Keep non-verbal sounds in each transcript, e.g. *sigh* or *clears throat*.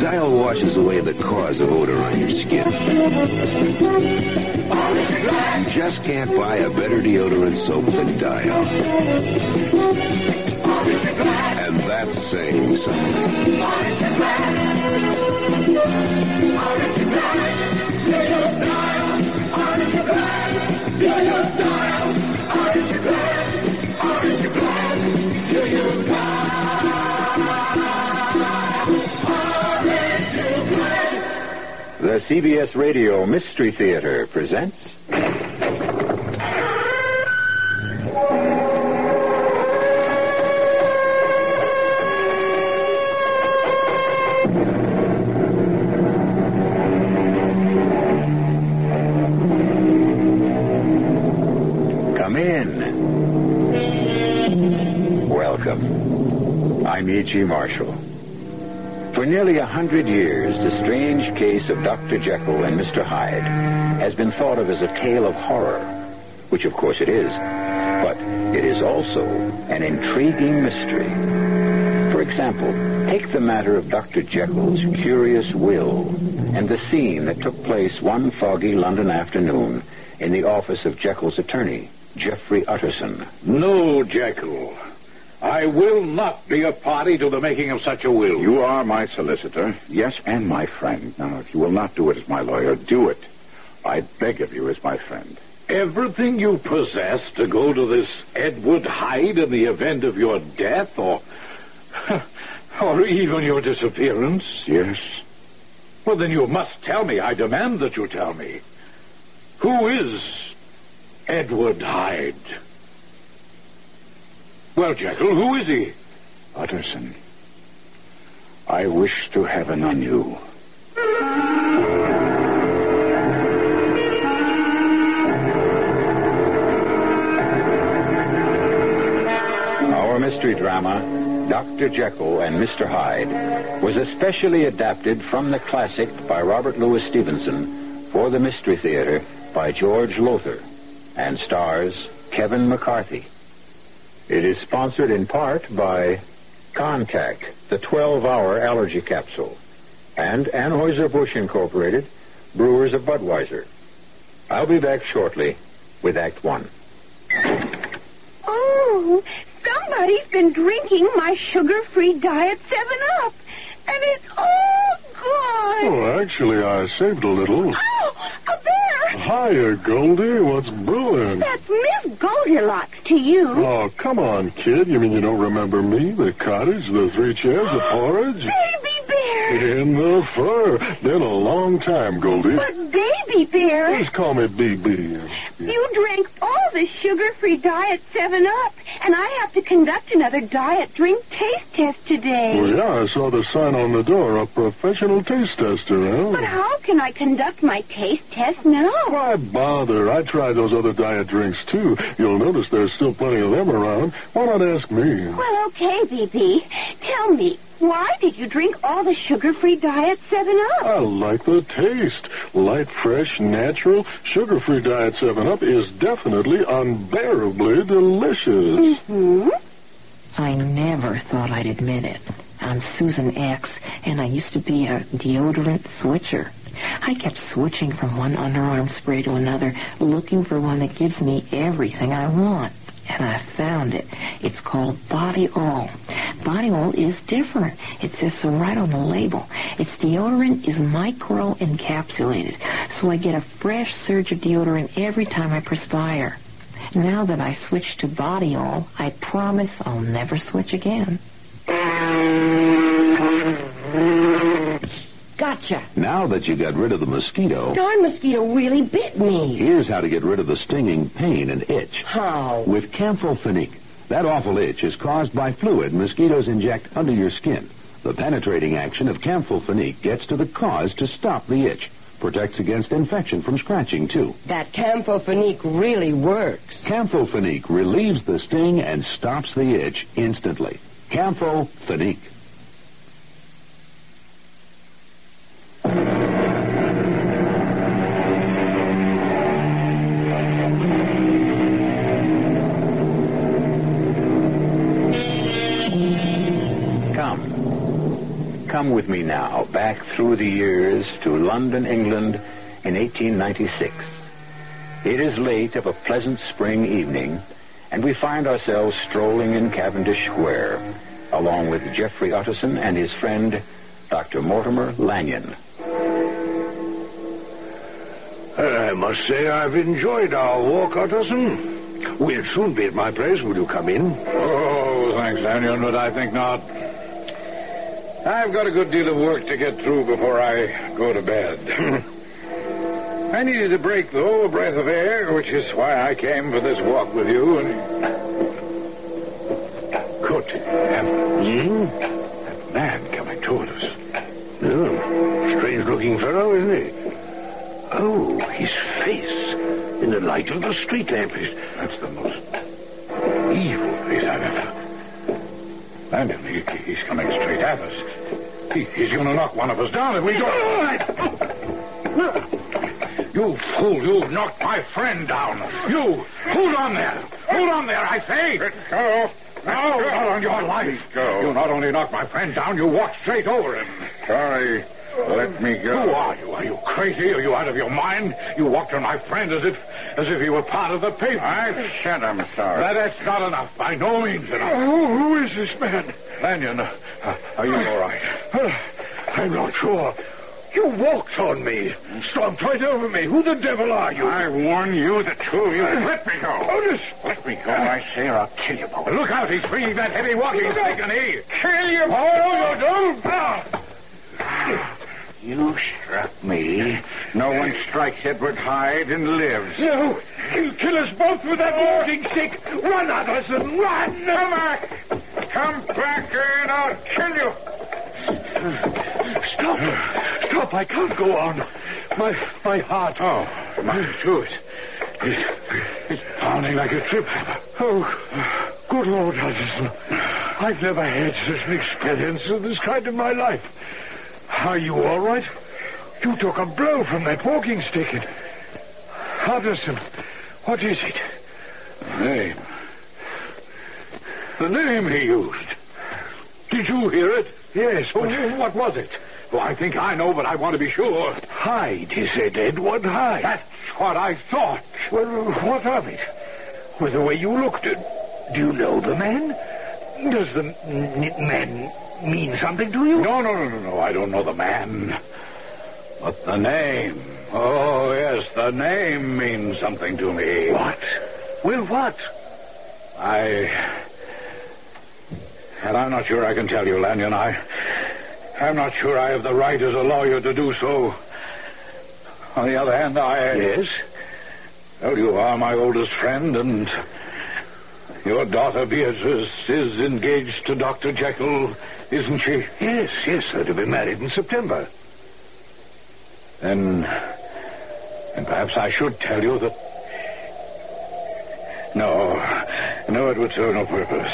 Dial washes away the cause of odor on your skin. You just can't buy a better deodorant soap than Dial. And you glad? The CBS Radio Mystery Theater presents. In. Welcome. I'm E.G. Marshall. For nearly a hundred years, the strange case of Dr. Jekyll and Mr. Hyde has been thought of as a tale of horror, which of course it is, but it is also an intriguing mystery. For example, take the matter of Dr. Jekyll's curious will and the scene that took place one foggy London afternoon in the office of Jekyll's attorney, Geoffrey Utterson. No, Jekyll. I will not be a party to the making of such a will. You are my solicitor, yes, and my friend. Now, if you will not do it as my lawyer, do it. I beg of you as my friend. Everything you possess to go to this Edward Hyde in the event of your death or. *laughs* or even your disappearance? Yes? Well, then you must tell me. I demand that you tell me. Who is Edward Hyde? Well, Jekyll, who is he? Utterson, I wish to heaven on you. Our mystery drama, Dr. Jekyll and Mr. Hyde, was especially adapted from the classic by Robert Louis Stevenson for the Mystery Theater by George Lowther and stars Kevin McCarthy. It is sponsored in part by Contac, the 12-hour allergy capsule, and Anheuser-Busch Incorporated, brewers of Budweiser. I'll be back shortly with Act One. Oh, somebody's been drinking my sugar-free diet 7-Up. And it's all gone. Oh, actually, I saved a little. Ah! Hiya, Goldie. What's brewing? That's Miss Goldilocks to you. Oh, come on, kid. You mean you don't remember me? The cottage, the three chairs, the porridge? *gasps* Baby. In the fur. Been a long time, Goldie. But baby bear, Just call me BB. you drank all the sugar-free diet 7-Up. And I have to conduct another diet drink taste test today. Well, yeah, I saw the sign on the door. A professional taste tester, huh? But how can I conduct my taste test now? Why bother? I tried those other diet drinks, too. You'll notice there's still plenty of them around. Why not ask me? Well, okay, BB. Tell me, why did you drink all the sugar-free diet 7-Up? I like the taste. Light, fresh, natural, sugar-free Diet 7-Up is definitely unbearably delicious. Hmm? I never thought I'd admit it. I'm Susan X, and I used to be a deodorant switcher. I kept switching from one underarm spray to another, looking for one that gives me everything I want. And I found it. It's called Body All. Body All is different. It says so right on the label. Its deodorant is micro encapsulated, so I get a fresh surge of deodorant every time I perspire. Now that I switched to Body All, I promise I'll never switch again. Gotcha. Now that you got rid of the mosquito, Darn mosquito really bit me. here's how to get rid of the stinging pain and itch. How? With Camphophenique. That awful itch is caused by fluid mosquitoes inject under your skin. The penetrating action of Camphophenique gets to the cause to stop the itch. Protects against infection from scratching, too. That camphophenique really works. Camphophenique relieves the sting and stops the itch instantly. Camphophenique. Come with me now, back through the years to London, England in 1896. It is late of a pleasant spring evening, and we find ourselves strolling in Cavendish Square, along with Jeffrey Utterson and his friend, Dr. Mortimer Lanyon. I must say I've enjoyed our walk, Utterson. We'll soon be at my place. Will you come in? Oh, thanks, Lanyon, but I think not. I've got a good deal of work to get through before I go to bed. *clears throat* I needed a break, though, a breath of air, which is why I came for this walk with you. And good heavens! That man coming toward us. Hmm. Oh, strange-looking fellow, isn't he? Oh, his face in the light of the street lamp is... That's the most evil face I've ever... He, he's coming straight at us. He, he's going to knock one of us down if we go... You fool, you've knocked my friend down. You, hold on there. Hold on there, I say. Let go. No, not on your life. go. You not only knocked my friend down, you walked straight over him. Sorry. Let me go. Who are you? Are you crazy? Are you out of your mind? You walked on my friend as if as if he were part of the paper. I said I'm sorry. That, that's not enough. By no means enough. Who, who is this man? Lanyon, uh, are you all right? *sighs* I'm not sure. You walked on me. Stomped right over me. Who the devil are you? I warn you, the two of you. Let me go. Otis! Let me go, I say, or I'll kill you both. Look out, he's swinging that heavy walking stick, and he... Kill you! Oh, you don't! You struck me. No one strikes Edward Hyde and lives. No! He'll kill us both with that walking stick! Run, Utterson, run! Come back! Come back here and I'll kill you! Stop! Stop! I can't go on. My my heart. Oh, my tooth. It's, it's pounding like a trip hammer. Oh, good Lord, Utterson. I've never had such an experience of this kind in my life. Are you all right? You took a blow from that walking stick. And... Utterson, what is it? The name. The name he used. Did you hear it? Yes, Oh, what was it? Well, I think I know, but I want to be sure. Hyde, he said, Edward Hyde. That's what I thought. Well, what of it? Well, the way you looked at... Do you know the man? Does the man mean something to you? No, no, no, no, no. I don't know the man. But the name. Oh, yes, the name means something to me. What? Well, what? I. And I'm not sure I can tell you, Lanyon. I. I'm not sure I have the right as a lawyer to do so. On the other hand, I. Yes? Well, you are my oldest friend, and your daughter Beatrice is engaged to Dr. Jekyll, isn't she? Yes, yes, they're to be married in September. Then. And perhaps I should tell you that. No. No, it would serve no purpose.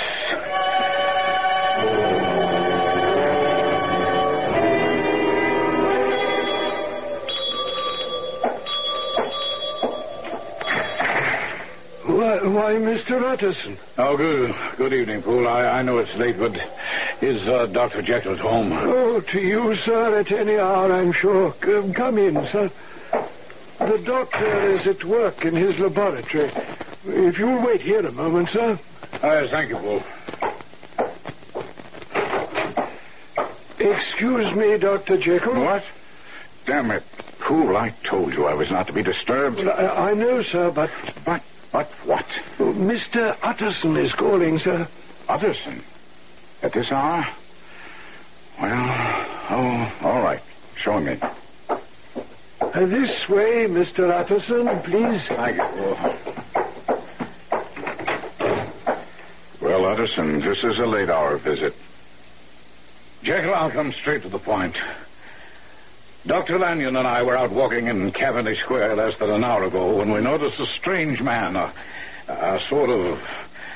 Why, why Mr. Utterson? Oh, good, good evening, Poole. I, I know it's late, but is uh, Dr. Jekyll at home? Oh, to you, sir, at any hour, I'm sure. Come, come in, sir. The doctor is at work in his laboratory. If you'll wait here a moment, sir. Uh, thank you, Poole. Excuse me, Dr. Jekyll. What? Damn it, Poole, I told you I was not to be disturbed. Well, I, I know, sir, but But, but what? Mr. Utterson is calling, sir. Utterson? At this hour? Well, oh, all right. Show him in. Uh, this way, Mr. Utterson, please. Thank you, Well, Utterson, this is a late hour visit. Jekyll, I'll come straight to the point. Dr. Lanyon and I were out walking in Cavendish Square less than an hour ago when we noticed a strange man, a, a sort of,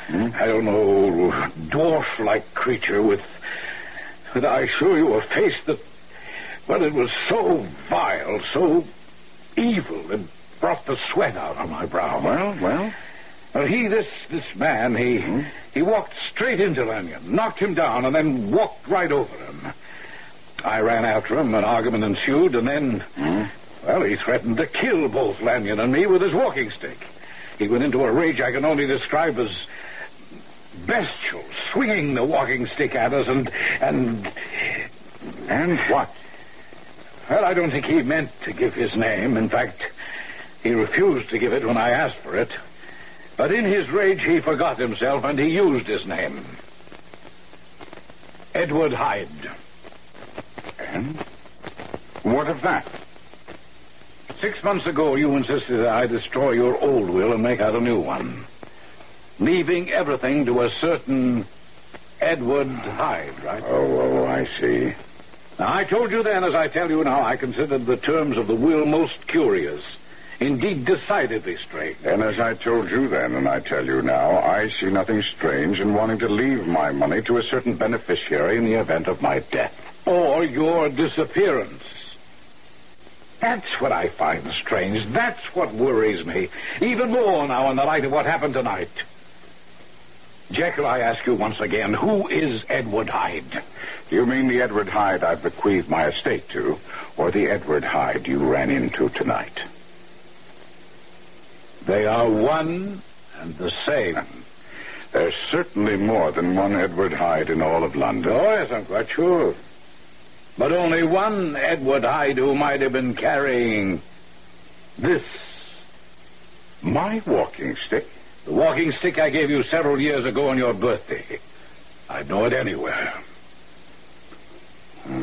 I don't know, dwarf-like creature with, with, I assure you, a face that, well, it was so vile, so evil, it brought the sweat out on my brow. Well, well. Well, he, this this man, he hmm? he walked straight into Lanyon, knocked him down, and then walked right over him. I ran after him, an argument ensued, and then, Hmm? well, he threatened to kill both Lanyon and me with his walking stick. He went into a rage I can only describe as bestial, swinging the walking stick at us and, and, And what? well, I don't think he meant to give his name. In fact, he refused to give it when I asked for it. But in his rage, he forgot himself and he used his name. Edward Hyde. And what of that? Six months ago, you insisted that I destroy your old will and make out a new one, leaving everything to a certain Edward Hyde, right? Oh, oh, I see. Now, I told you then, as I tell you now, I considered the terms of the will most curious, indeed decidedly strange. And as I told you then, and I tell you now, I see nothing strange in wanting to leave my money to a certain beneficiary in the event of my death. Or your disappearance. That's what I find strange. That's what worries me. Even more now in the light of what happened tonight. Jekyll, I ask you once again, who is Edward Hyde? Do you mean the Edward Hyde I've bequeathed my estate to, or the Edward Hyde you ran into tonight? They are one and the same. There's certainly more than one Edward Hyde in all of London. Oh, yes, I'm quite sure. But only one Edward Hyde who might have been carrying this. My walking stick? The walking stick I gave you several years ago on your birthday. I'd know it anywhere.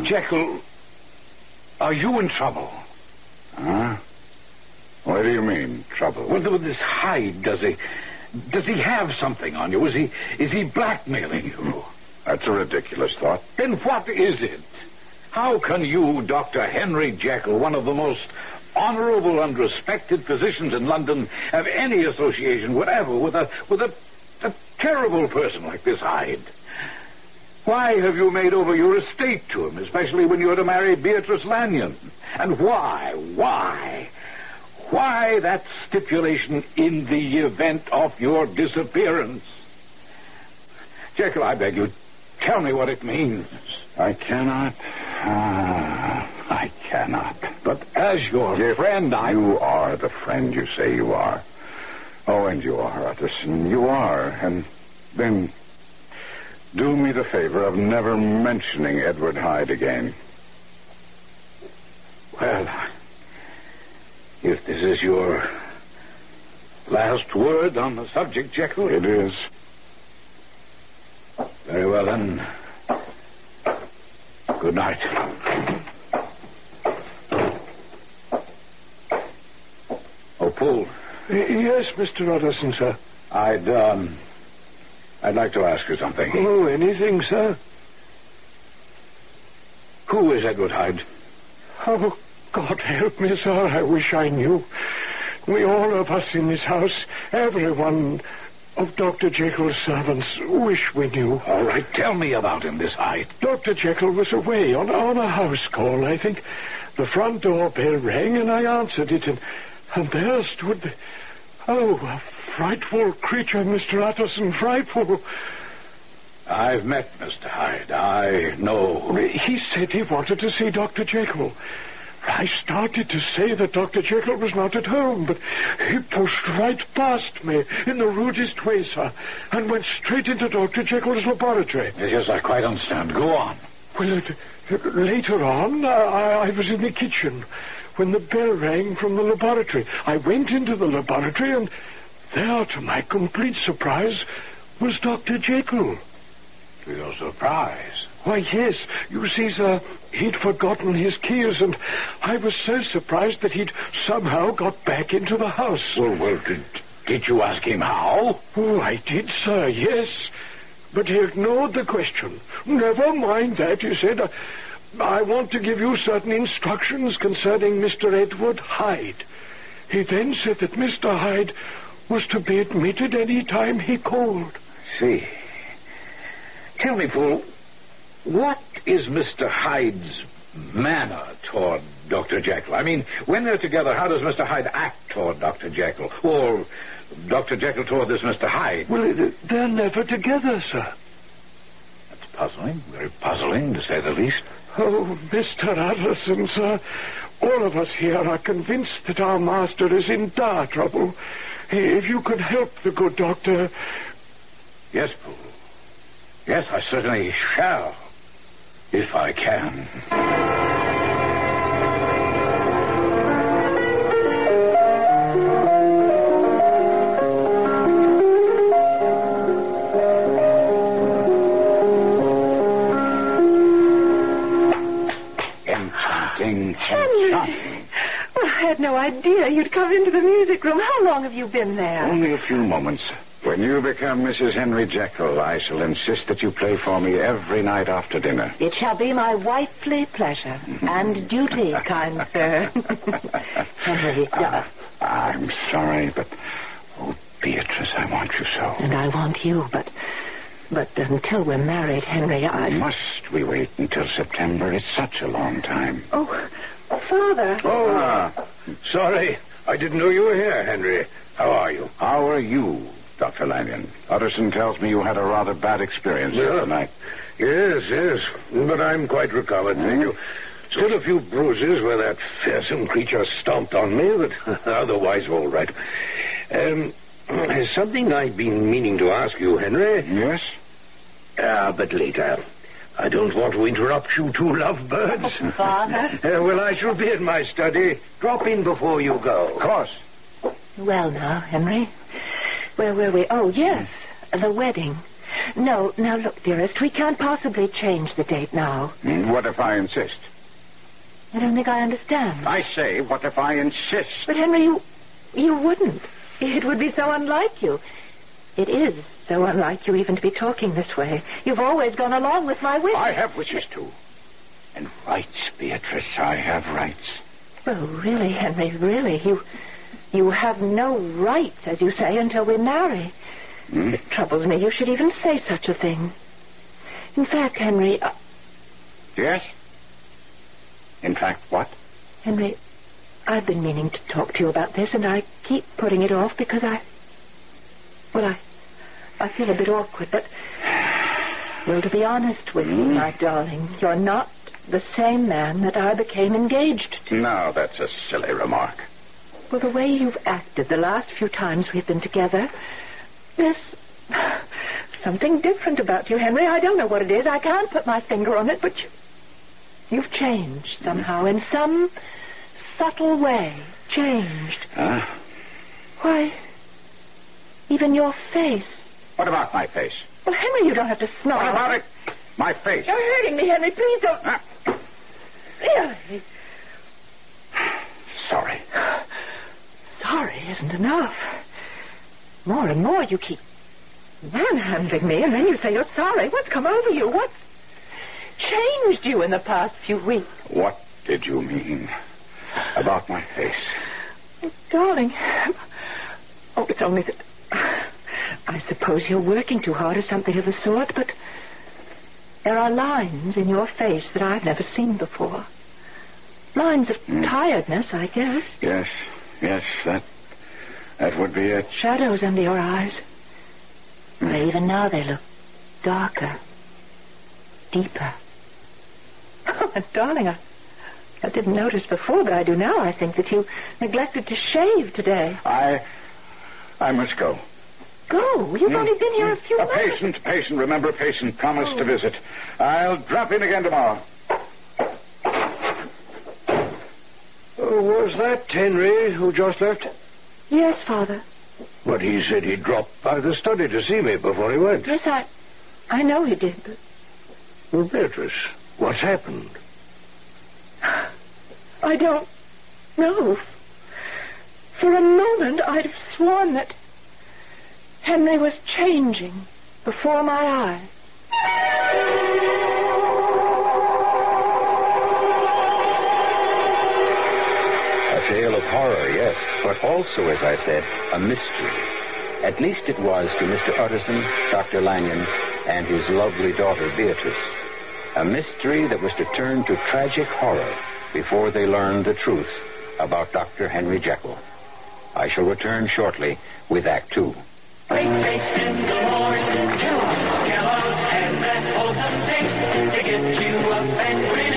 Jekyll, are you in trouble? Huh? What do you mean, trouble? Well, with this Hyde, does he... Does he have something on you? Is he... Is he blackmailing you? That's a ridiculous thought. Then what is it? How can you, Dr. Henry Jekyll, one of the most honorable and respected physicians in London, have any association whatever with a with a, a terrible person like this Hyde? Why have you made over your estate to him, especially when you're to marry Beatrice Lanyon? And why, why, why that stipulation in the event of your disappearance? Jekyll, I beg you, tell me what it means. I cannot. Ah, I cannot. But as your If friend, I... You are the friend you say you are. Oh, and you are, Utterson. You are. And then do me the favor of never mentioning Edward Hyde again. Well, if this is your last word on the subject, Jekyll... It is. Very well, then. Good night. Oh, Poole. Yes, Mr. Utterson, sir. I'd, um, I'd like to ask you something. Oh, anything, sir? Who is Edward Hyde? Oh, God help me, sir. I wish I knew. We all of us in this house, everyone of Dr. Jekyll's servants, wish we knew. All right, tell me about him, this Hyde. Dr. Jekyll was away on, on a house call, I think. The front door bell rang and I answered it, and, and there stood the... Oh, a frightful creature, Mr. Utterson, frightful. I've met Mr. Hyde. I know. He said he wanted to see Dr. Jekyll. I started to say that Dr. Jekyll was not at home, but he pushed right past me in the rudest way, sir, and went straight into Dr. Jekyll's laboratory. Yes, yes, I quite understand. Go on. Well, uh, later on, uh, I, I was in the kitchen when the bell rang from the laboratory. I went into the laboratory, and there, to my complete surprise, was Dr. Jekyll. To your surprise. Why, yes. You see, sir, he'd forgotten his keys, and I was so surprised that he'd somehow got back into the house. Well, well, did, did you ask him how? Oh, I did, sir, yes. But he ignored the question. Never mind that, he said. I, I want to give you certain instructions concerning Mr. Edward Hyde. He then said that Mr. Hyde was to be admitted any time he called. See. Tell me, Poole, what is Mr. Hyde's manner toward Dr. Jekyll? I mean, when they're together, how does Mr. Hyde act toward Dr. Jekyll? Or Dr. Jekyll toward this Mr. Hyde? Well, they're never together, sir. That's puzzling, very puzzling, to say the least. Oh, Mr. Utterson, sir, all of us here are convinced that our master is in dire trouble. If you could help the good doctor. Yes, Poole. Yes, I certainly shall. If I can. Enchanting, enchanting. Well, I had no idea you'd come into the music room. How long have you been there? Only a few moments. When you become Mrs. Henry Jekyll, I shall insist that you play for me every night after dinner. It shall be my wifely pleasure and duty, *laughs* kind sir. *laughs* Henry, uh, I'm sorry, but oh, Beatrice, I want you so. and I want you, but but until we're married, Henry, I Must we wait until September? It's such a long time. Oh, Father. Oh, Ah, sorry. I didn't know you were here, Henry. How are you? how are you, Dr. Lanyon? Utterson tells me you had a rather bad experience the other night. Yes, yes. But I'm quite recovered, thank you. Still a few bruises where that fearsome creature stomped on me, but *laughs* otherwise all right. Um, there's something I've been meaning to ask you, Henry. Yes? Ah, but later. I don't want to interrupt you two lovebirds. Father. *laughs* Uh, well, I shall be in my study. Drop in before you go. Of course. Well, now, Henry, where were we? Oh, yes, the wedding. No, now look, dearest, we can't possibly change the date now. Mm, What if I insist? I don't think I understand. I say, what if I insist? But Henry, you you wouldn't. It would be so unlike you. It is so unlike you even to be talking this way. You've always gone along with my wishes. I have wishes too. And rights, Beatrice. I have rights. Oh, really, Henry, really, you you have no rights, as you say, until we marry. Hmm? It troubles me you should even say such a thing. In fact, Henry, uh, Yes? In fact, what? Henry, I've been meaning to talk to you about this, and I keep putting it off because I, well, I, I feel a bit awkward, but, well, to be honest with you, my darling, you're not the same man that I became engaged to. No, that's a silly remark. Well, the way you've acted the last few times we've been together, there's something different about you, Henry. I don't know what it is. I can't put my finger on it, but you, you've changed somehow in some subtle way. Changed. Huh? Why, even your face. What about my face? Well, Henry, you don't have to snarl. What about it? My face. You're hurting me, Henry. Please don't. Ah, Really? sorry. *sighs* Sorry isn't enough. More and more you keep manhandling me, and then you say you're sorry. What's come over you? What's changed you in the past few weeks? What did you mean about my face? Oh, darling. Oh, it's only that. I suppose you're working too hard or something of the sort, but there are lines in your face that I've never seen before. Lines of hmm. tiredness, I guess. Yes, yes, that that would be it. Shadows under your eyes. But even now they look darker, deeper. *laughs* Oh, darling, I, I didn't notice before, but I do now. I think that you neglected to shave today. I I must go. Go. You've hmm. only been here a few A minutes. patient, patient. Remember, patient promised to oh. visit. I'll drop in again tomorrow. Oh, was that Henry who just left? Yes, Father. But he said he'd drop by the study to see me before he went. Yes, I, I know he did, but Well, Beatrice, what's happened? I don't know. For a moment, I'd have sworn that Henry was changing before my eyes. A tale of horror, yes, but also, as I said, a mystery. At least it was to Mr. Utterson, Dr. Lanyon, and his lovely daughter, Beatrice. A mystery that was to turn to tragic horror before they learned the truth about Dr. Henry Jekyll. I shall return shortly with Act Two. Breakfast in the morning. Kellogg's, Kellogg's has that wholesome taste to get you up and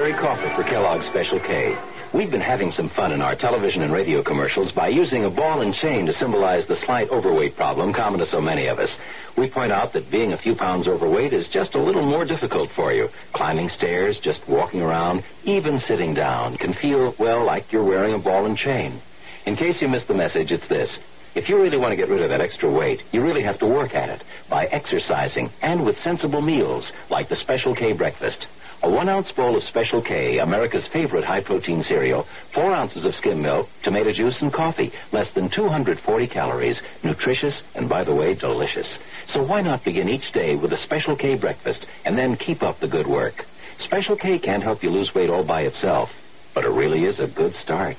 Jerry Crawford for Kellogg's Special K. We've been having some fun in our television and radio commercials by using a ball and chain to symbolize the slight overweight problem common to so many of us. We point out that being a few pounds overweight is just a little more difficult for you. Climbing stairs, just walking around, even sitting down can feel, well, like you're wearing a ball and chain. In case you missed the message, it's this. If you really want to get rid of that extra weight, you really have to work at it by exercising and with sensible meals like the Special K breakfast. A one ounce bowl of Special K, America's favorite high protein cereal, four ounces of skim milk, tomato juice, and coffee. Less than 240 calories. Nutritious and, by the way, delicious. So why not begin each day with a Special K breakfast and then keep up the good work? Special K can't help you lose weight all by itself, but it really is a good start.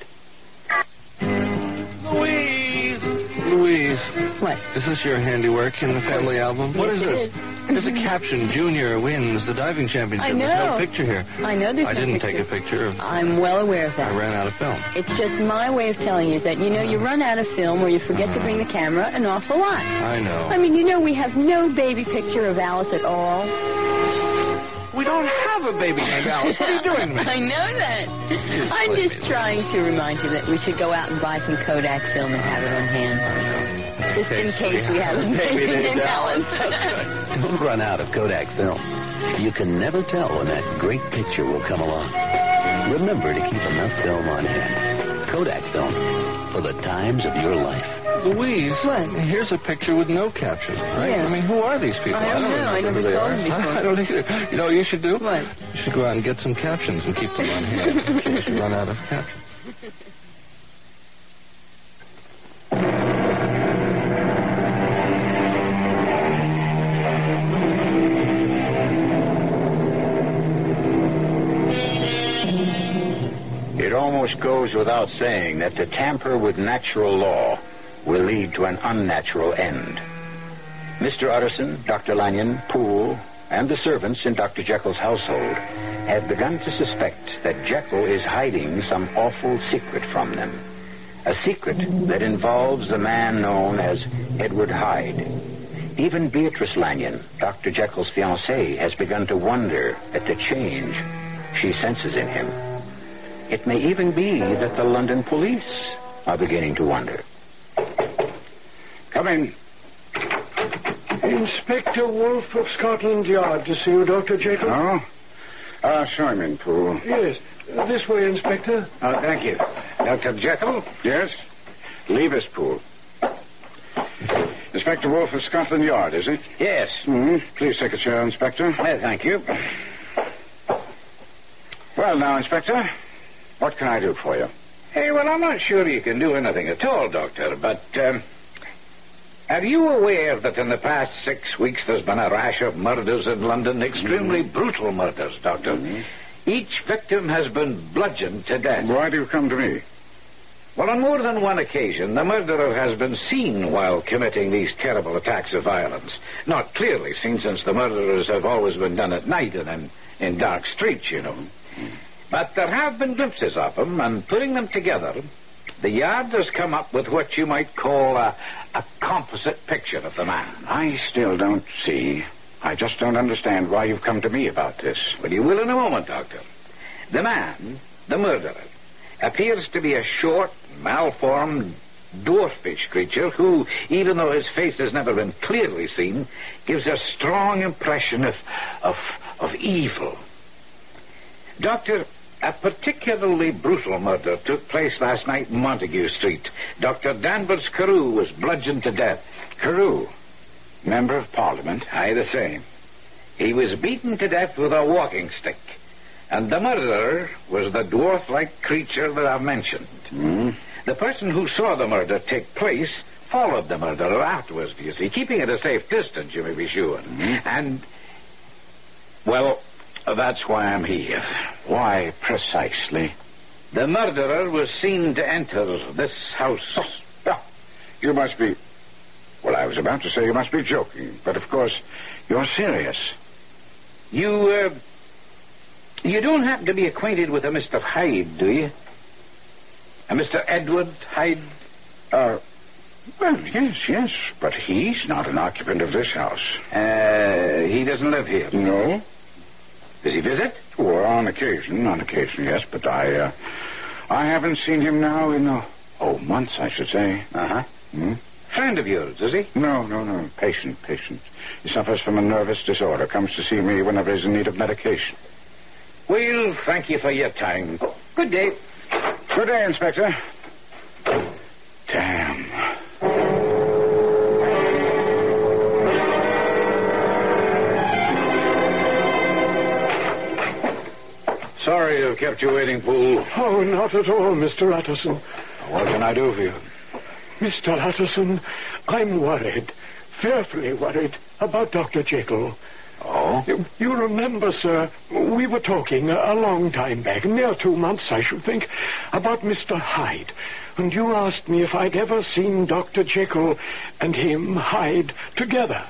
Louise! Louise. What? Is this your handiwork in the family album? What Yes, is this? is. There's a caption, Junior wins the diving championship. I There's no picture here. I know there's I no didn't picture. take a picture of... I'm well aware of that. I ran out of film. It's just my way of telling you that, you know, you run out of film or you forget to bring the camera an awful lot. I know. I mean, you know, we have no baby picture of Alice at all. we don't have a baby named Alice. What are you *laughs* doing? I know that. I'm just trying to remind you that we should go out and buy some Kodak film and have it on hand. Just in case we have a baby named Alice. Don't run out of Kodak film. You can never tell when that great picture will come along. Remember to keep enough film on hand. Kodak film for the times of your life. Louise, What? here's a picture with no caption, right? Yeah. I mean, who are these people? I don't know. I never who they saw are. them before. *laughs* I don't either. You know what you should do? What? You should go out and get some captions and keep them on hand in case you run out of captions. *laughs* goes without saying that to tamper with natural law will lead to an unnatural end. Mr. Utterson, Dr. Lanyon, Poole, and the servants in Dr. Jekyll's household have begun to suspect that Jekyll is hiding some awful secret from them. A secret that involves a man known as Edward Hyde. Even Beatrice Lanyon, Dr. Jekyll's fiancée, has begun to wonder at the change she senses in him. It may even be that the London police are beginning to wonder. Come in. Inspector Wolf of Scotland Yard to see you, Dr. Jekyll. Oh? Uh, show him in, Poole. Yes. Uh, this way, Inspector. Oh, thank you. Dr. Jekyll? Yes? Leave us, Poole. Inspector Wolf of Scotland Yard, is it? Yes. hmm Please take a chair, Inspector. Well, thank you. Well, now, Inspector, what can I do for you? Hey, well, I'm not sure you can do anything at all, Doctor, but um, are you aware that in the past six weeks there's been a rash of murders in London? Extremely mm-hmm. brutal murders, Doctor. Mm-hmm. Each victim has been bludgeoned to death. Why do you come to me? Well, on more than one occasion, the murderer has been seen while committing these terrible attacks of violence. Not clearly seen, since the murderers have always been done at night and in, in dark streets, you know. Mm-hmm. But there have been glimpses of him, and putting them together, the Yard has come up with what you might call a, a composite picture of the man. I still don't see. I just don't understand why you've come to me about this. Well, you will in a moment, Doctor. The man, the murderer, appears to be a short, malformed, dwarfish creature who, even though his face has never been clearly seen, gives a strong impression of, of, of evil. Doctor, a particularly brutal murder took place last night in Montague Street. Dr. Danvers Carew was bludgeoned to death. Carew, member of Parliament. Aye, the same. He was beaten to death with a walking stick. And the murderer was the dwarf-like creature that I've mentioned. Hmm? The person who saw the murder take place followed the murderer afterwards, do you see, keeping at a safe distance, you may be sure. And, well, that's why I'm here. Why precisely? The murderer was seen to enter this house. Oh, you must be. Well, I was about to say you must be joking, but of course, you're serious. You, uh, you don't happen to be acquainted with a Mr. Hyde, do you? A Mr. Edward Hyde? Uh, well, yes, yes, but he's not an occupant of this house. Uh, he doesn't live here. No? Does he visit? Well, on occasion, on occasion, yes, but I, uh, I haven't seen him now in, uh, oh, months, I should say. Uh-huh. Hmm? Friend of yours, is he? No, no, no. Patient, patient. He suffers from a nervous disorder. Comes to see me whenever he's in need of medication. Well, thank you for your time. Good day. Good day, Inspector. Damn. Sorry I've kept you waiting, Poole. Oh, not at all, Mr. Utterson. What can I do for you? Mr. Utterson, I'm worried, fearfully worried about Dr. Jekyll. Oh? You, you remember, sir, we were talking a, a long time back, near two months, I should think, about Mr. Hyde. And you asked me if I'd ever seen Dr. Jekyll and him, Hyde, together.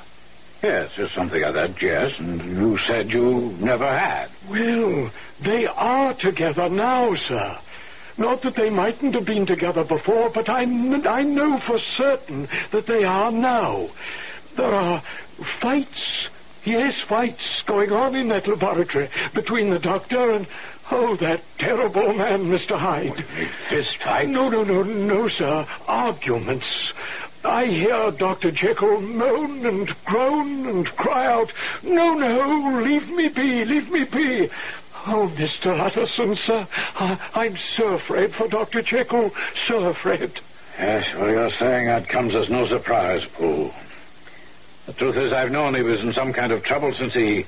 Yes, just something like that, yes. And you said you never had. Well, they are together now, sir. Not that they mightn't have been together before, but I, I know for certain that they are now. There are fights, yes, fights going on in that laboratory between the doctor and, oh, that terrible man, Mr. Hyde. Fist fight? No, no, no, no, sir. Arguments. I hear Dr. Jekyll moan and groan and cry out, No, no, leave me be, leave me be. Oh, Mr. Utterson, sir, I, I'm so afraid for Dr. Jekyll, so afraid. Yes, well, you're saying that comes as no surprise, Poole. The truth is, I've known he was in some kind of trouble since he,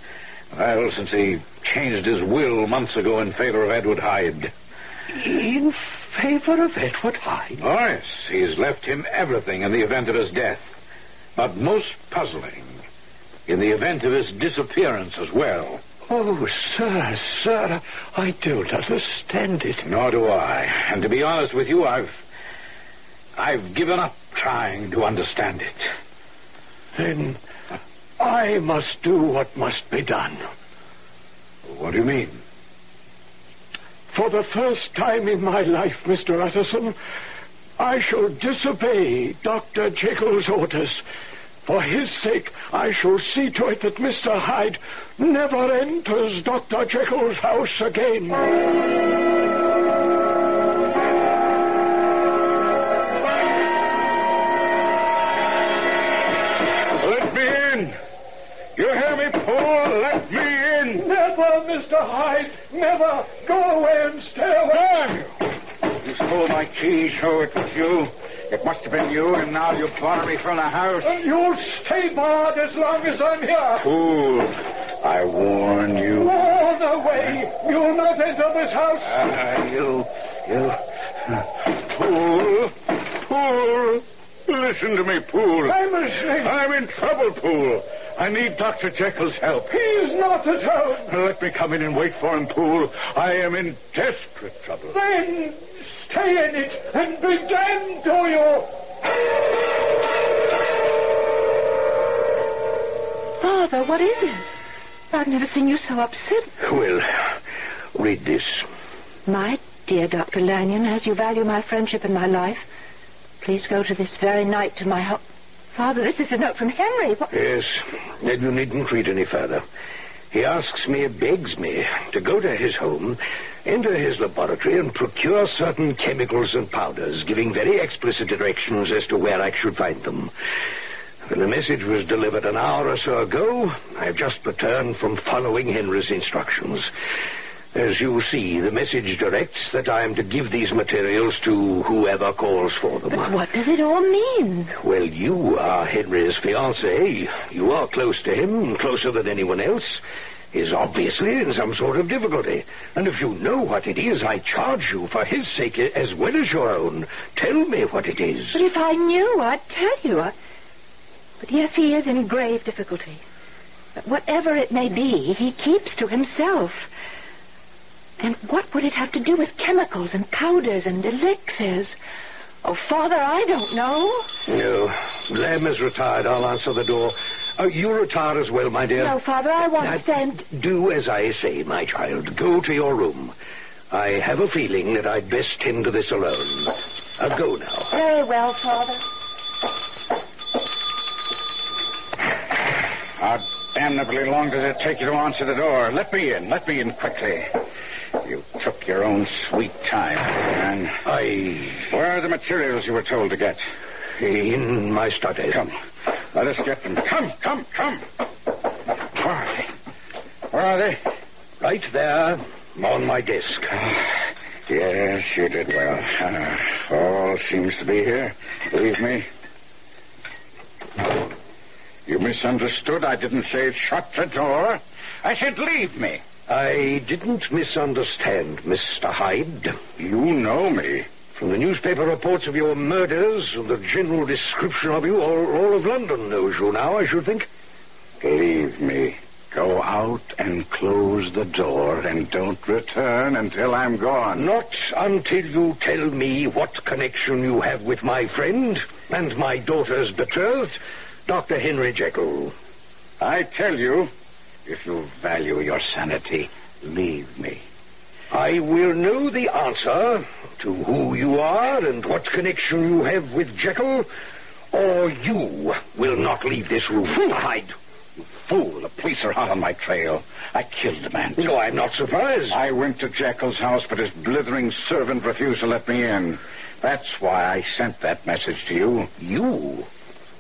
well, since he changed his will months ago in favor of Edward Hyde. In favor of Edward Hyde? Oh, yes. He's left him everything in the event of his death. But most puzzling, in the event of his disappearance as well. Oh, sir, sir, I don't understand it. Nor do I. And to be honest with you, I've. I've given up trying to understand it. Then I must do what must be done. What do you mean? For the first time in my life, Mr. Utterson, I shall disobey Dr. Jekyll's orders. For his sake, I shall see to it that Mr. Hyde never enters Dr. Jekyll's house again. Let me in! You hear me, Poole? Let me Mr. Hyde! Never! Go away and stay away! You stole my key, so it was you. It must have been you, and now you bar me from the house. And you'll stay barred as long as I'm here. Fool! I warn you. All the way! You'll not enter this house! Ah, you, you, Poole, Poole, listen to me, Poole. I'm listening. I'm in trouble, Poole. I need Dr. Jekyll's help. He's not at home. Let me come in and wait for him, Poole. I am in desperate trouble. Then stay in it and be damned to you! Father, what is it? I've never seen you so upset. Well, read this. My dear Dr. Lanyon, as you value my friendship and my life, please go to this very night to my home. Father, this is a note from Henry. What? Yes, then you needn't read any further. He asks me, begs me, to go to his home, enter his laboratory, and procure certain chemicals and powders, giving very explicit directions as to where I should find them. When the message was delivered an hour or so ago, I've just returned from following Henry's instructions. As you see, the message directs that I am to give these materials to whoever calls for them. But what does it all mean? Well, you are Henry's fiancée. You are close to him, closer than anyone else. Is obviously in some sort of difficulty. And if you know what it is, I charge you for his sake as well as your own. Tell me what it is. But if I knew, I'd tell you. I... But yes, he is in grave difficulty. But whatever it may be, he keeps to himself. And what would it have to do with chemicals and powders and elixirs? Oh, Father, I don't know. No. Lamb is retired. I'll answer the door. Oh, you retire as well, my dear. No, Father, I want Now, to stand. Do as I say, my child. Go to your room. I have a feeling that I'd best tend to this alone. I'll go now. Very well, Father. How damnably long does it take you to answer the door? Let me in. Let me in quickly. You took your own sweet time, man. I... Where are the materials you were told to get? In my study. Come. Let us get them. Come, come, come. Where are they? Where are they? Right there on my desk. Yes, you did well. Uh, all seems to be here. Believe me. You misunderstood. I didn't say shut the door. I said leave me. I didn't misunderstand, Mr. Hyde. You know me. From the newspaper reports of your murders and the general description of you, all, all of London knows you now, I should think. Leave me. Go out and close the door and don't return until I'm gone. Not until you tell me what connection you have with my friend and my daughter's betrothed, Dr. Henry Jekyll. I tell you, if you value your sanity, leave me. I will know the answer to who you are and what connection you have with Jekyll, or you will not leave this room. Hyde. You fool, the police are hot on my trail. I killed the man. No, I'm not surprised. I went to Jekyll's house, but his blithering servant refused to let me in. That's why I sent that message to you. You?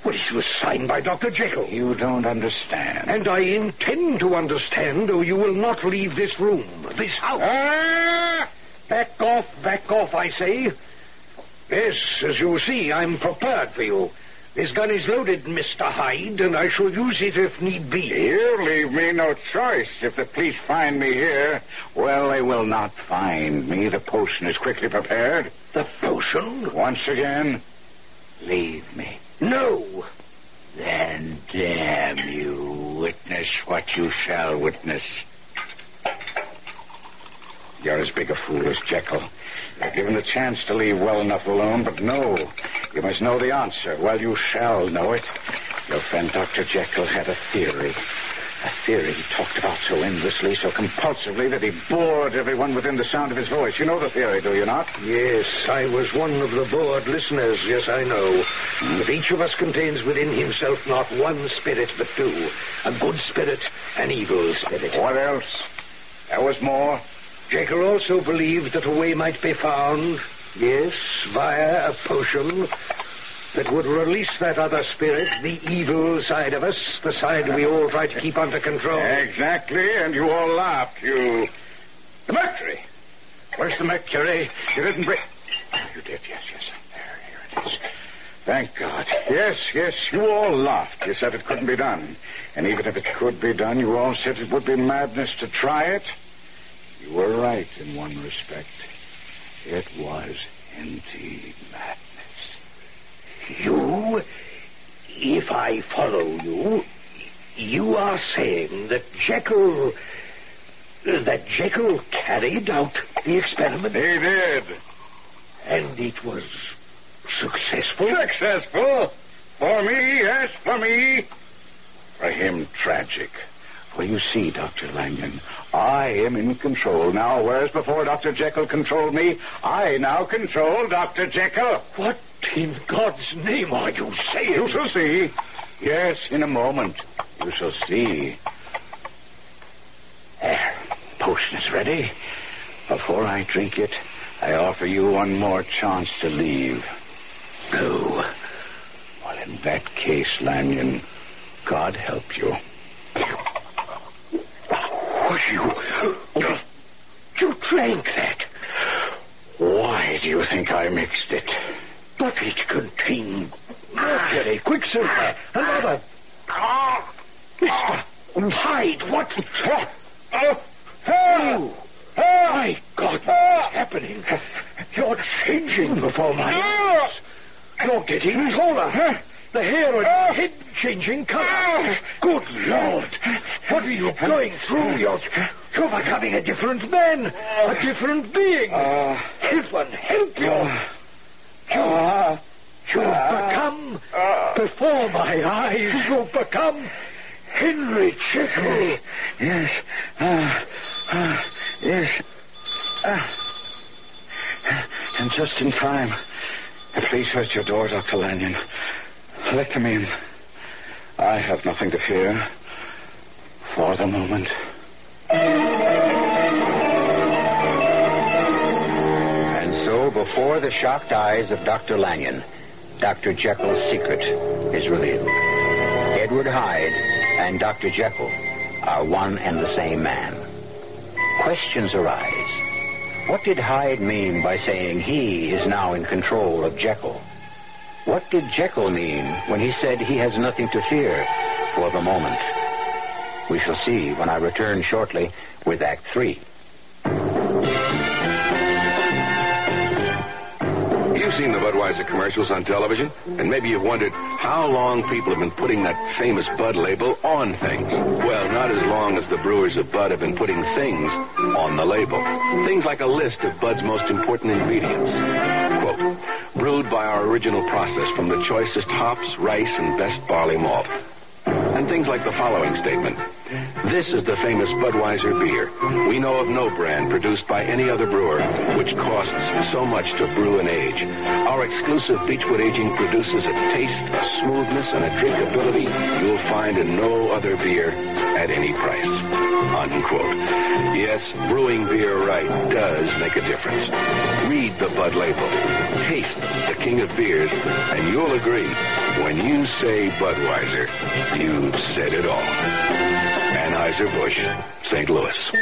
Well, it was signed by Dr. Jekyll. You don't understand. And I intend to understand, or you will not leave this room, this house. Ah! Back off, back off, I say. Yes, as you see, I'm prepared for you. This gun is loaded, Mr. Hyde, and I shall use it if need be. You leave me no choice. If the police find me here, well, they will not find me. The potion is quickly prepared. The potion? Once again, leave me. No. Then damn you. Witness what you shall witness. You're as big a fool as Jekyll. You're given a chance to leave well enough alone, but no. You must know the answer. Well, you shall know it. Your friend Dr. Jekyll had a theory. A theory he talked about so endlessly, so compulsively, that he bored everyone within the sound of his voice. You know the theory, do you not? Yes, I was one of the bored listeners. Yes, I know. Hmm. But each of us contains within himself not one spirit, but two. A good spirit, an evil spirit. What else? There was more. Jekyll also believed that a way might be found, yes, via a potion that would release that other spirit, the evil side of us, the side we all try to keep under control. Exactly, and you all laughed. You. The mercury! Where's the mercury? You didn't bring. You did, yes, yes. There, here it is. Thank God. Yes, yes, you all laughed. You said it couldn't be done. And even if it could be done, you all said it would be madness to try it. You were right in one respect. It was indeed madness. You, if I follow you, you are saying that Jekyll, that Jekyll carried out the experiment? He did. And it was successful? Successful? For me, yes, for me. For him, tragic. Well, you see, Dr. Lanyon, I am in control now, whereas before Dr. Jekyll controlled me, I now control Dr. Jekyll. What in God's name are you saying? You shall see. Yes, in a moment. You shall see. There. Potion is ready. Before I drink it, I offer you one more chance to leave. No. Well, in that case, Lanyon, God help you. What you... You drank that. Why do you think I mixed it? But it contained mercury, quicksilver, another. Mr. Hyde, what? Oh, oh, oh, oh, my God, what's oh. happening? You're changing before my eyes. You're getting taller. The hair ah! on your head changing color. Ah! Good Lord. What are you ah! going through? You're, you're becoming a different man, a different being. Heaven help you. You, you've become, before my eyes, you've become Henry Jekyll. Yes. Ah, ah, yes. Ah. And just in time. Please hurt your door, Dr. Lanyon. Let them in. I have nothing to fear. for the moment. And so, before the shocked eyes of Dr. Lanyon, Dr. Jekyll's secret is revealed. Edward Hyde and Dr. Jekyll are one and the same man. Questions arise. What did Hyde mean by saying he is now in control of Jekyll? What did Jekyll mean when he said he has nothing to fear for the moment? We shall see when I return shortly with Act Three. You've seen the Budweiser commercials on television, and maybe you've wondered how long people have been putting that famous Bud label on things. Well, not as long as the brewers of Bud have been putting things on the label. Things like a list of Bud's most important ingredients. Brewed by our original process from the choicest hops, rice, and best barley malt. And things like the following statement. This is the famous Budweiser beer. We know of no brand produced by any other brewer which costs so much to brew and age. Our exclusive Beechwood aging produces a taste, a smoothness, and a drinkability you'll find in no other beer at any price. Unquote. Yes, brewing beer right does make a difference. Read the Bud label. Taste the king of beers, and you'll agree when you say Budweiser, you've said it all. Anheuser-Busch, St. Louis.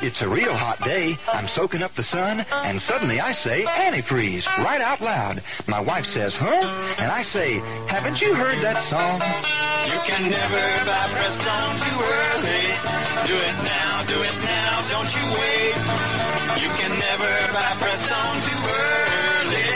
It's a real hot day. I'm soaking up the sun, and suddenly I say antifreeze right out loud. My wife says, huh? And I say, haven't you heard that song? You can never buy Prestone too early. Do it now, do it now, don't you wait. You can never buy Prestone too early.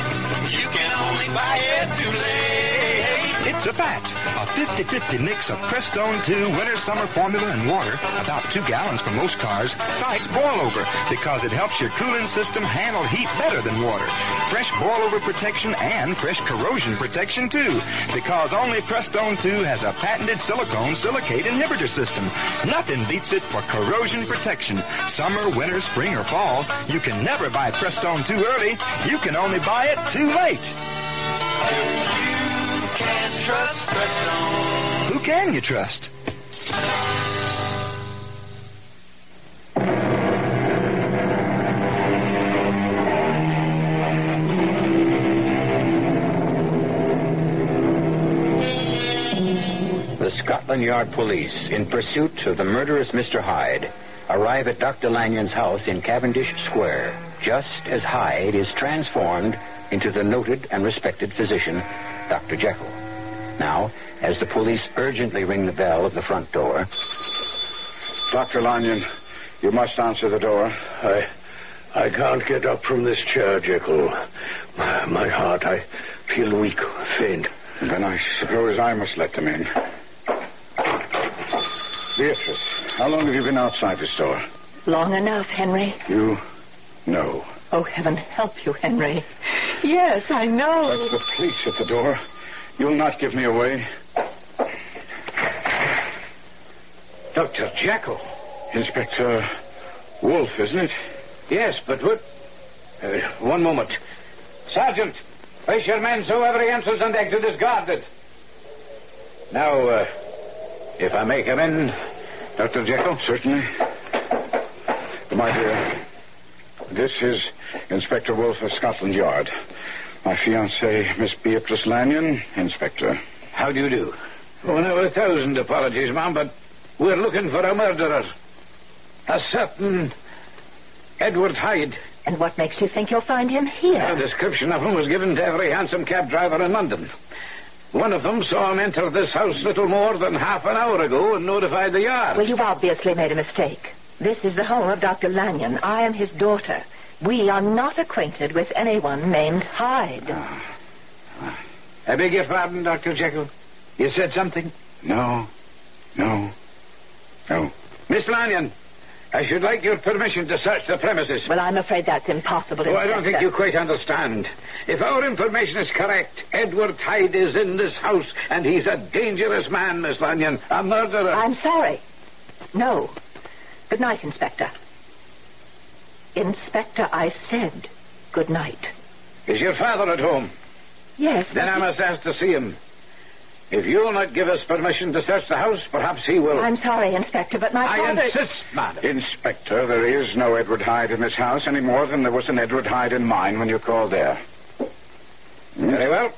You can only buy it too late. It's a fact. A 50-50 mix of Prestone 2 winter summer formula and water, about two gallons for most cars, fights boil over because it helps your cooling system handle heat better than water. Fresh boil over protection and fresh corrosion protection too, because only Prestone 2 has a patented silicone silicate inhibitor system. Nothing beats it for corrosion protection. Summer, winter, spring, or fall, you can never buy Prestone too early. You can only buy it too late. Can't trust Prestone. Who can you trust? The Scotland Yard police, in pursuit of the murderous Mr. Hyde, arrive at Dr. Lanyon's house in Cavendish Square, just as Hyde is transformed into the noted and respected physician, Dr. Jekyll. Now, as the police urgently ring the bell of the front door, Dr. Lanyon, you must answer the door. I, I can't get up from this chair, Jekyll. My, my heart, I feel weak, faint. Then I suppose I must let them in. Beatrice, how long have you been outside this door? Long enough, Henry. You know. Oh, heaven help you, Henry. Yes, I know. That's the police at the door. You'll not give me away. Dr. Jekyll. Inspector Wolf, isn't it? Yes, but what? Uh, one moment. Sergeant, place your men so every entrance and exit is guarded. Now, uh, if I may come in, Dr. Jekyll? Certainly. My dear, this is Inspector Wolf of Scotland Yard. My fiancée, Miss Beatrice Lanyon, Inspector. How do you do? Oh, no, a thousand apologies, ma'am, but we're looking for a murderer. A certain Edward Hyde. And what makes you think you'll find him here? A description of him was given to every hansom cab driver in London. One of them saw him enter this house little more than half an hour ago and notified the yard. Well, you've obviously made a mistake. This is the home of Dr. Lanyon. I am his daughter. We are not acquainted with anyone named Hyde. Ah. I beg your pardon, Dr. Jekyll. You said something? No. No. No. Miss Lanyon, I should like your permission to search the premises. Well, I'm afraid that's impossible. Oh, I don't think you quite understand. If our information is correct, Edward Hyde is in this house, and he's a dangerous man, Miss Lanyon. A murderer. I'm sorry. No. Good night, Inspector. Inspector, I said good night. Is your father at home? Yes. Then I must ask to see him. If you'll not give us permission to search the house, perhaps he will. I'm sorry, Inspector, but my I father... insist, madam. Inspector, there is no Edward Hyde in this house any more than there was an Edward Hyde in mine when you called there. Hmm? Very well.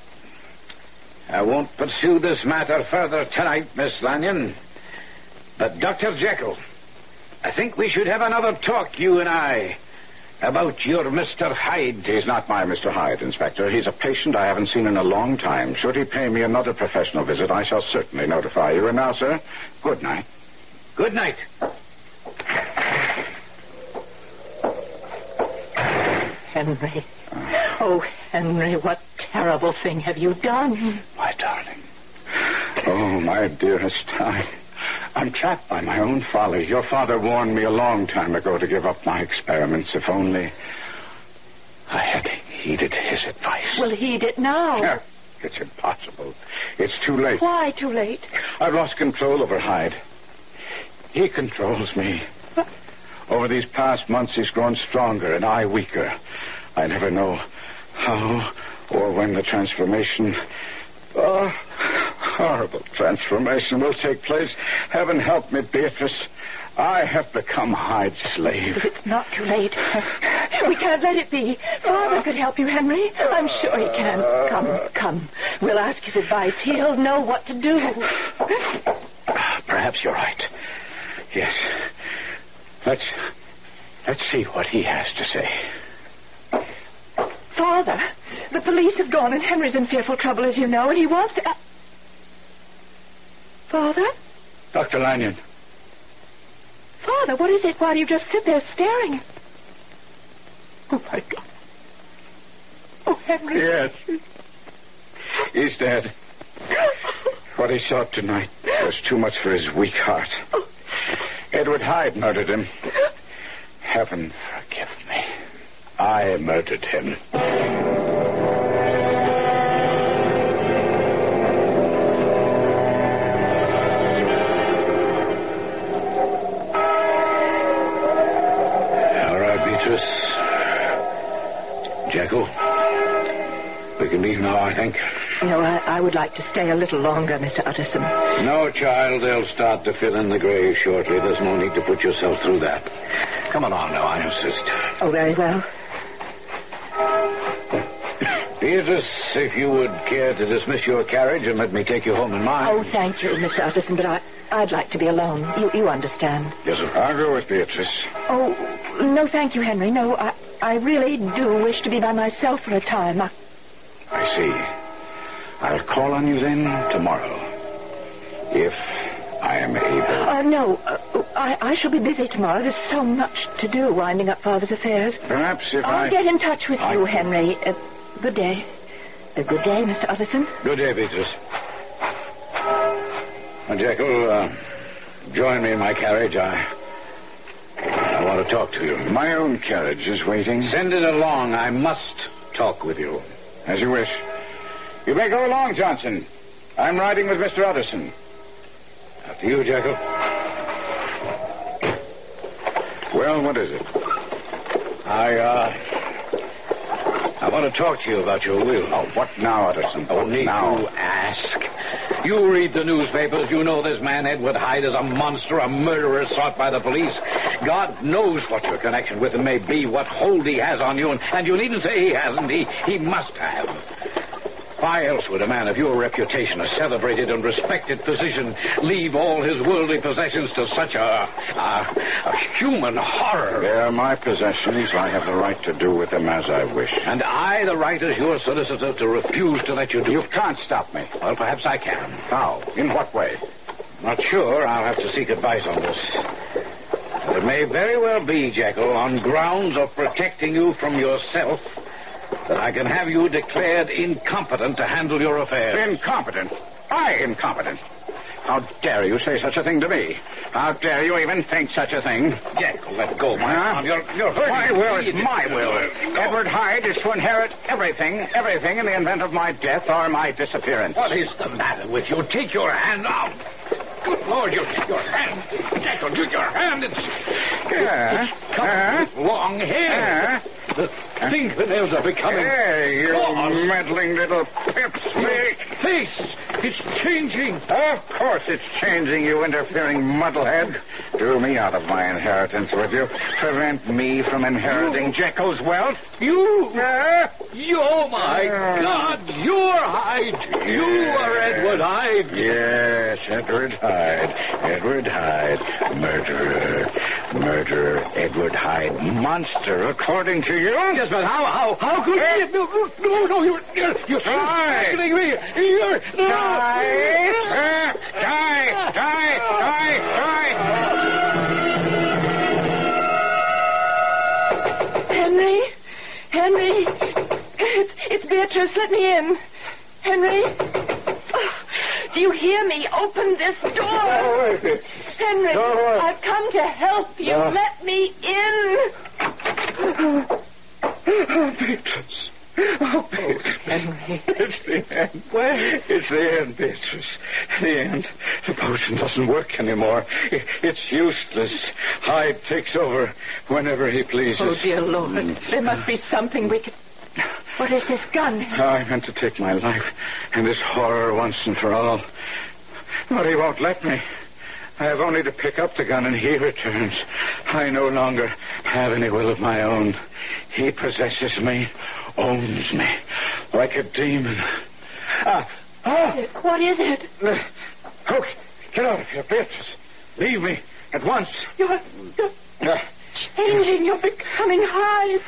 I won't pursue this matter further tonight, Miss Lanyon. But, Dr. Jekyll, I think we should have another talk, you and I, about your Mr. Hyde. He's not my Mr. Hyde, Inspector. He's a patient I haven't seen in a long time. Should he pay me another professional visit, I shall certainly notify you. And now, sir, good night. Good night. Henry. Oh, Henry, what terrible thing have you done? My darling. Oh, my dearest, I, I'm trapped by my own folly. Your father warned me a long time ago to give up my experiments, if only I had heeded his advice. Well, heed it now. It's impossible. It's too late. Why too late? I've lost control over Hyde. He controls me. Over these past months, he's grown stronger and I weaker. I never know how or when the transformation, oh, horrible transformation will take place. Heaven help me, Beatrice. I have become Hyde's slave. If it's not too late. We can't let it be. Father could help you, Henry. I'm sure he can. Come, come. We'll ask his advice. He'll know what to do. Perhaps you're right. Yes. Let's let's see what he has to say. Father, the police have gone and Henry's in fearful trouble, as you know, and he wants to... Father? Dr. Lanyon. Father, what is it? Why do you just sit there staring? Oh, my God. Oh, Henry. Yes. He's dead. What he saw tonight was too much for his weak heart. Edward Hyde murdered him. Heaven forgive me. I murdered him. We can leave now, I think. No, I, I would like to stay a little longer, Mr. Utterson. No, child. They'll start to fill in the grave shortly. There's no need to put yourself through that. Come along now, I insist. Oh, very well. Beatrice, if you would care to dismiss your carriage and let me take you home in mine. Oh, thank you, Mr. Utterson, but I, I'd like to be alone. You, you understand. Yes, sir. I'll go with Beatrice. Oh, no, thank you, Henry. No, I, I really do wish to be by myself for a time. I, I see. I'll call on you then tomorrow. If I am able. uh, no, uh, I, I shall be busy tomorrow. There's so much to do winding up Father's affairs. Perhaps if I'll I. get in touch with I- you, Henry. Uh, good day. Uh, good day, Mr. Utterson. Good day, Beatrice. Now, Jekyll, uh, join me in my carriage. I. I want to talk to you. My own carriage is waiting. Send it along. I must talk with you. As you wish. You may go along, Johnson. I'm riding with Mr. Utterson. After you, Jekyll. Well, what is it? I, uh. I want to talk to you about your will. Oh, what now, Utterson? Only now? to ask. You read the newspapers. You know this man, Edward Hyde, is a monster, a murderer sought by the police. God knows what your connection with him may be, what hold he has on you, and, and you needn't say he hasn't. He, he must have. Why else would a man of your reputation, a celebrated and respected physician, leave all his worldly possessions to such a, a, a human horror? They're my possessions. I have the right to do with them as I wish. And I, the right as your solicitor, to refuse to let you do You can't stop me. Well, perhaps I can. How? In what way? Not sure. I'll have to seek advice on this. But it may very well be, Jekyll, on grounds of protecting you from yourself, that I can have you declared incompetent to handle your affairs. Incompetent. I incompetent. How dare you say such a thing to me? How dare you even think such a thing? Jack, let go, my Huh? arm. You're, you're hurting My will is my will. Edward Hyde is to inherit everything, everything in the event of my death or my disappearance. What is the matter with you? Take your hand out. Good Lord, you take your hand. Jekyll, you, your hand. It's, Yeah? it's covered Huh? with long hair. Huh? Think the fingernails are becoming... Hey, you claws. meddling little pipsqueak. Face, it's changing. Of course it's changing, you interfering muddlehead. Do me out of my inheritance, would you? Prevent me from inheriting Jekyll's wealth? You... Yeah? You, oh, my God, you're Hyde. You are Edward Hyde. Yes, Edward Hyde. Edward Hyde. Murderer. Murderer. Edward Hyde. Monster, according to you? Yes, but how, how, how could you... No, no, no, you're, you're, you're Die. me. You're... No. Die! Uh, die! Die! Die! Die! Henry? Henry? It's, it's Beatrice. Let me in. Henry? Oh, do you hear me? Open this door. Henry, I've come to help you. No. Let me in. Oh, Beatrice. Oh, Beatrice. Henry. It's the end. Where? It's the end, Beatrice. The end. The potion doesn't work anymore. It's useless. Hyde takes over whenever he pleases. Oh, dear Lord. Mm. There must be something we can... What is this gun? Ah, I meant to take my life and this horror once and for all. But he won't let me. I have only to pick up the gun and he returns. I no longer have any will of my own. He possesses me, owns me, like a demon. Ah, ah! What is it? Oh, get out of here, Beatrice. Leave me at once. You're, you're Ah, changing. You're becoming Hyde.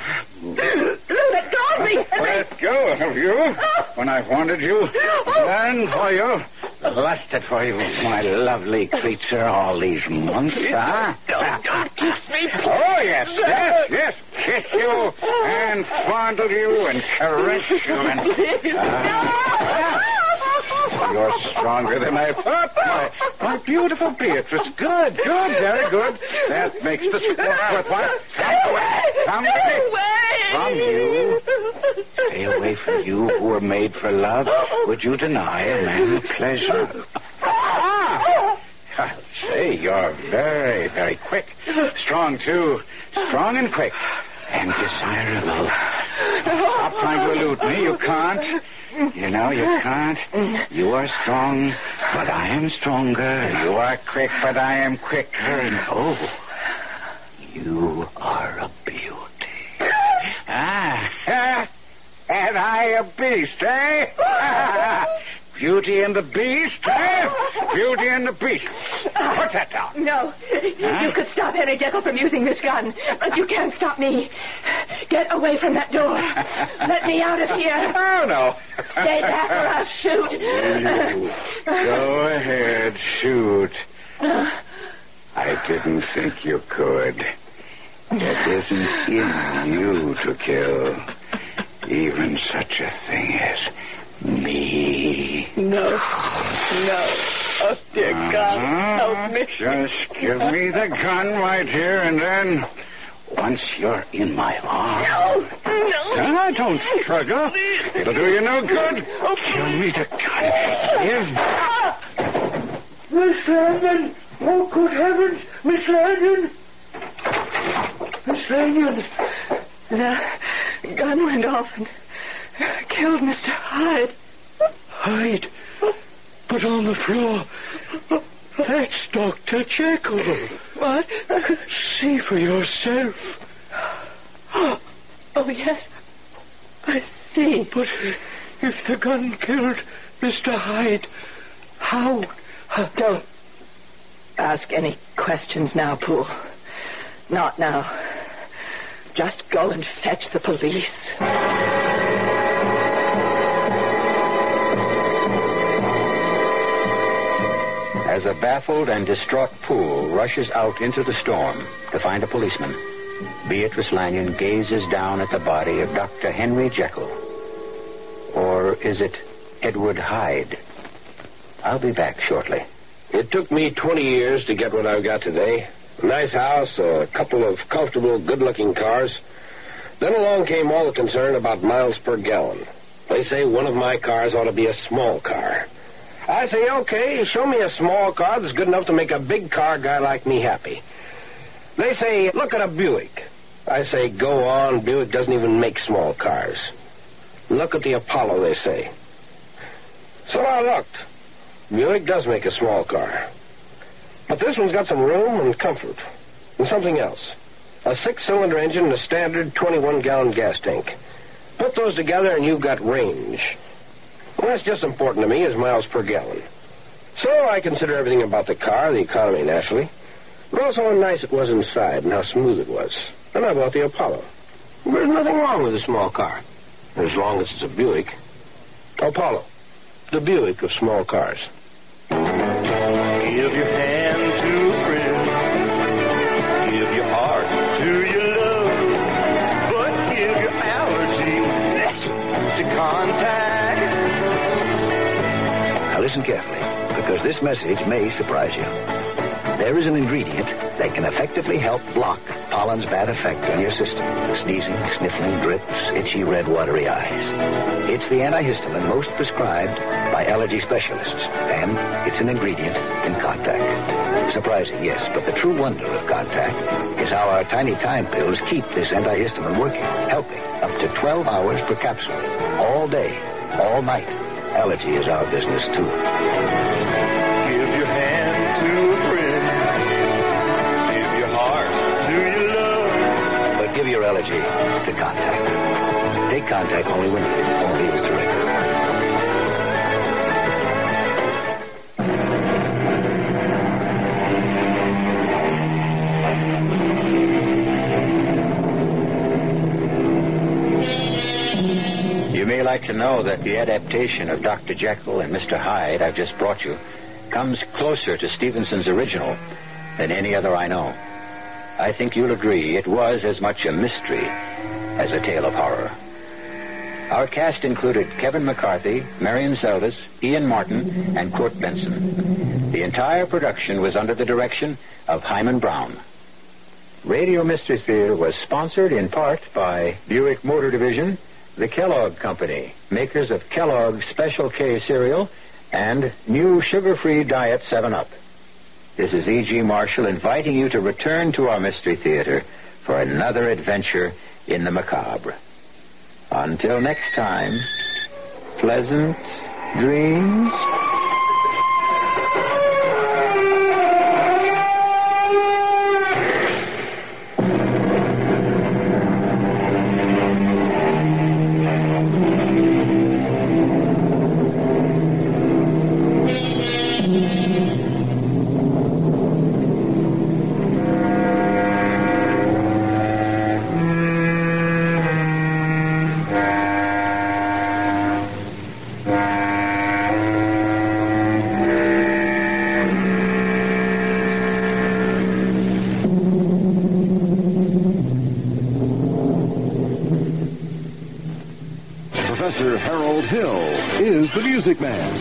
Let go of me. Let go of you when I've wanted you, yearned for you, lusted for you, my lovely creature, all these months, huh? Don't, don't kiss me. Oh, yes, yes, yes. Kiss you and fondle you and caress you and... *laughs* Ah. You're stronger than I thought, my, my beautiful Beatrice. Good, good, very good. That makes the sport worthwhile. Come away, come away. From you. Stay away from you who were made for love. Would you deny a man pleasure? Ah! I'll say you're very, very quick. Strong, too. Strong and quick. And desirable. Stop trying to elude me. You can't. You know, you can't. You are strong, but I am stronger. You are quick, but I am quicker. Oh, you are a beauty. Ah, *laughs* and I a beast, eh? *laughs* Beauty and the Beast, *laughs* eh? Beauty and the Beast. Put that down. No. You could stop Henry Jekyll from using this gun, but you can't stop me. Get away from that door. Let me out of here. *laughs* Oh, no. Stay back or I'll shoot. Go ahead, shoot. I didn't think you could. It isn't in you to kill. Even such a thing as me. No. No. Oh, dear God. Help me. Just give me the gun right here, and then once you're in my arms. No. No. Ah, don't struggle. It'll do you no good. Give me the gun. Give. Miss Lanyon! Oh, good heavens! Miss Lanyon! Miss Lanyon! The gun went off and *laughs* killed Mr. Hyde. Hyde! But on the floor, that's Dr. Jekyll. What? See for yourself. *gasps* Oh, yes. I see. But if the gun killed Mr. Hyde, how? Don't ask any questions now, Poole. Not now. Just go and fetch the police. As a baffled and distraught Poole rushes out into the storm to find a policeman, Beatrice Lanyon gazes down at the body of Dr. Henry Jekyll. Or is it Edward Hyde? I'll be back shortly. It took me 20 years to get what I've got today. A nice house, a couple of comfortable, good-looking cars. Then along came all the concern about miles per gallon. They say one of my cars ought to be a small car. I say, okay, show me a small car that's good enough to make a big car guy like me happy. They say, look at a Buick. I say, go on. Buick doesn't even make small cars. Look at the Apollo, they say. So I looked. Buick does make a small car. But this one's got some room and comfort. And something else. A six-cylinder engine and a standard 21-gallon gas tank. Put those together and you've got range. Well, that's just important to me as miles per gallon. So I consider everything about the car, the economy naturally, but also how nice it was inside and how smooth it was. And I bought the Apollo. There's nothing wrong with a small car, as long as it's a Buick. Apollo, the Buick of small cars. Give your hand listen carefully, because this message may surprise you. There is an ingredient that can effectively help block pollen's bad effect on your system. Sneezing, sniffling, drips, itchy, red, watery eyes. It's the antihistamine most prescribed by allergy specialists, and it's an ingredient in Contac. Surprising, yes, but the true wonder of Contac is how our tiny time pills keep this antihistamine working, helping up to 12 hours per capsule, all day, all night. Allergy is our business, too. Give your hand to a friend. Give your heart to your love. But give your allergy to Contac. Take Contac only when needed. Only as directed. May like to know that the adaptation of Dr. Jekyll and Mr. Hyde I've just brought you comes closer to Stevenson's original than any other I know. I think you'll agree it was as much a mystery as a tale of horror. Our cast included Kevin McCarthy, Marion Seldes, Ian Martin, and Court Benson. The entire production was under the direction of Himan Brown. Radio Mystery Theater was sponsored in part by Buick Motor Division, the Kellogg Company, makers of Kellogg's Special K cereal, and new sugar-free Diet 7-Up. This is E.G. Marshall inviting you to return to our Mystery Theater for another adventure in the macabre. Until next time, pleasant dreams.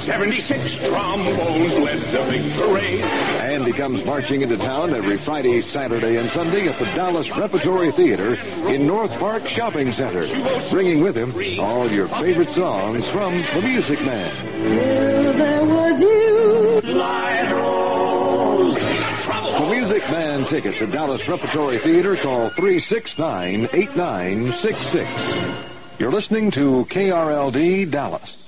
76 trombones led the big parade. And he comes marching into town every Friday, Saturday, and Sunday at the Dallas Repertory Theater in North Park Shopping Center, bringing with him all your favorite songs from the Music Man. Well, there was you. Lida Rose. For Music Man tickets at Dallas Repertory Theater, call 369 8966. You're listening to KRLD Dallas.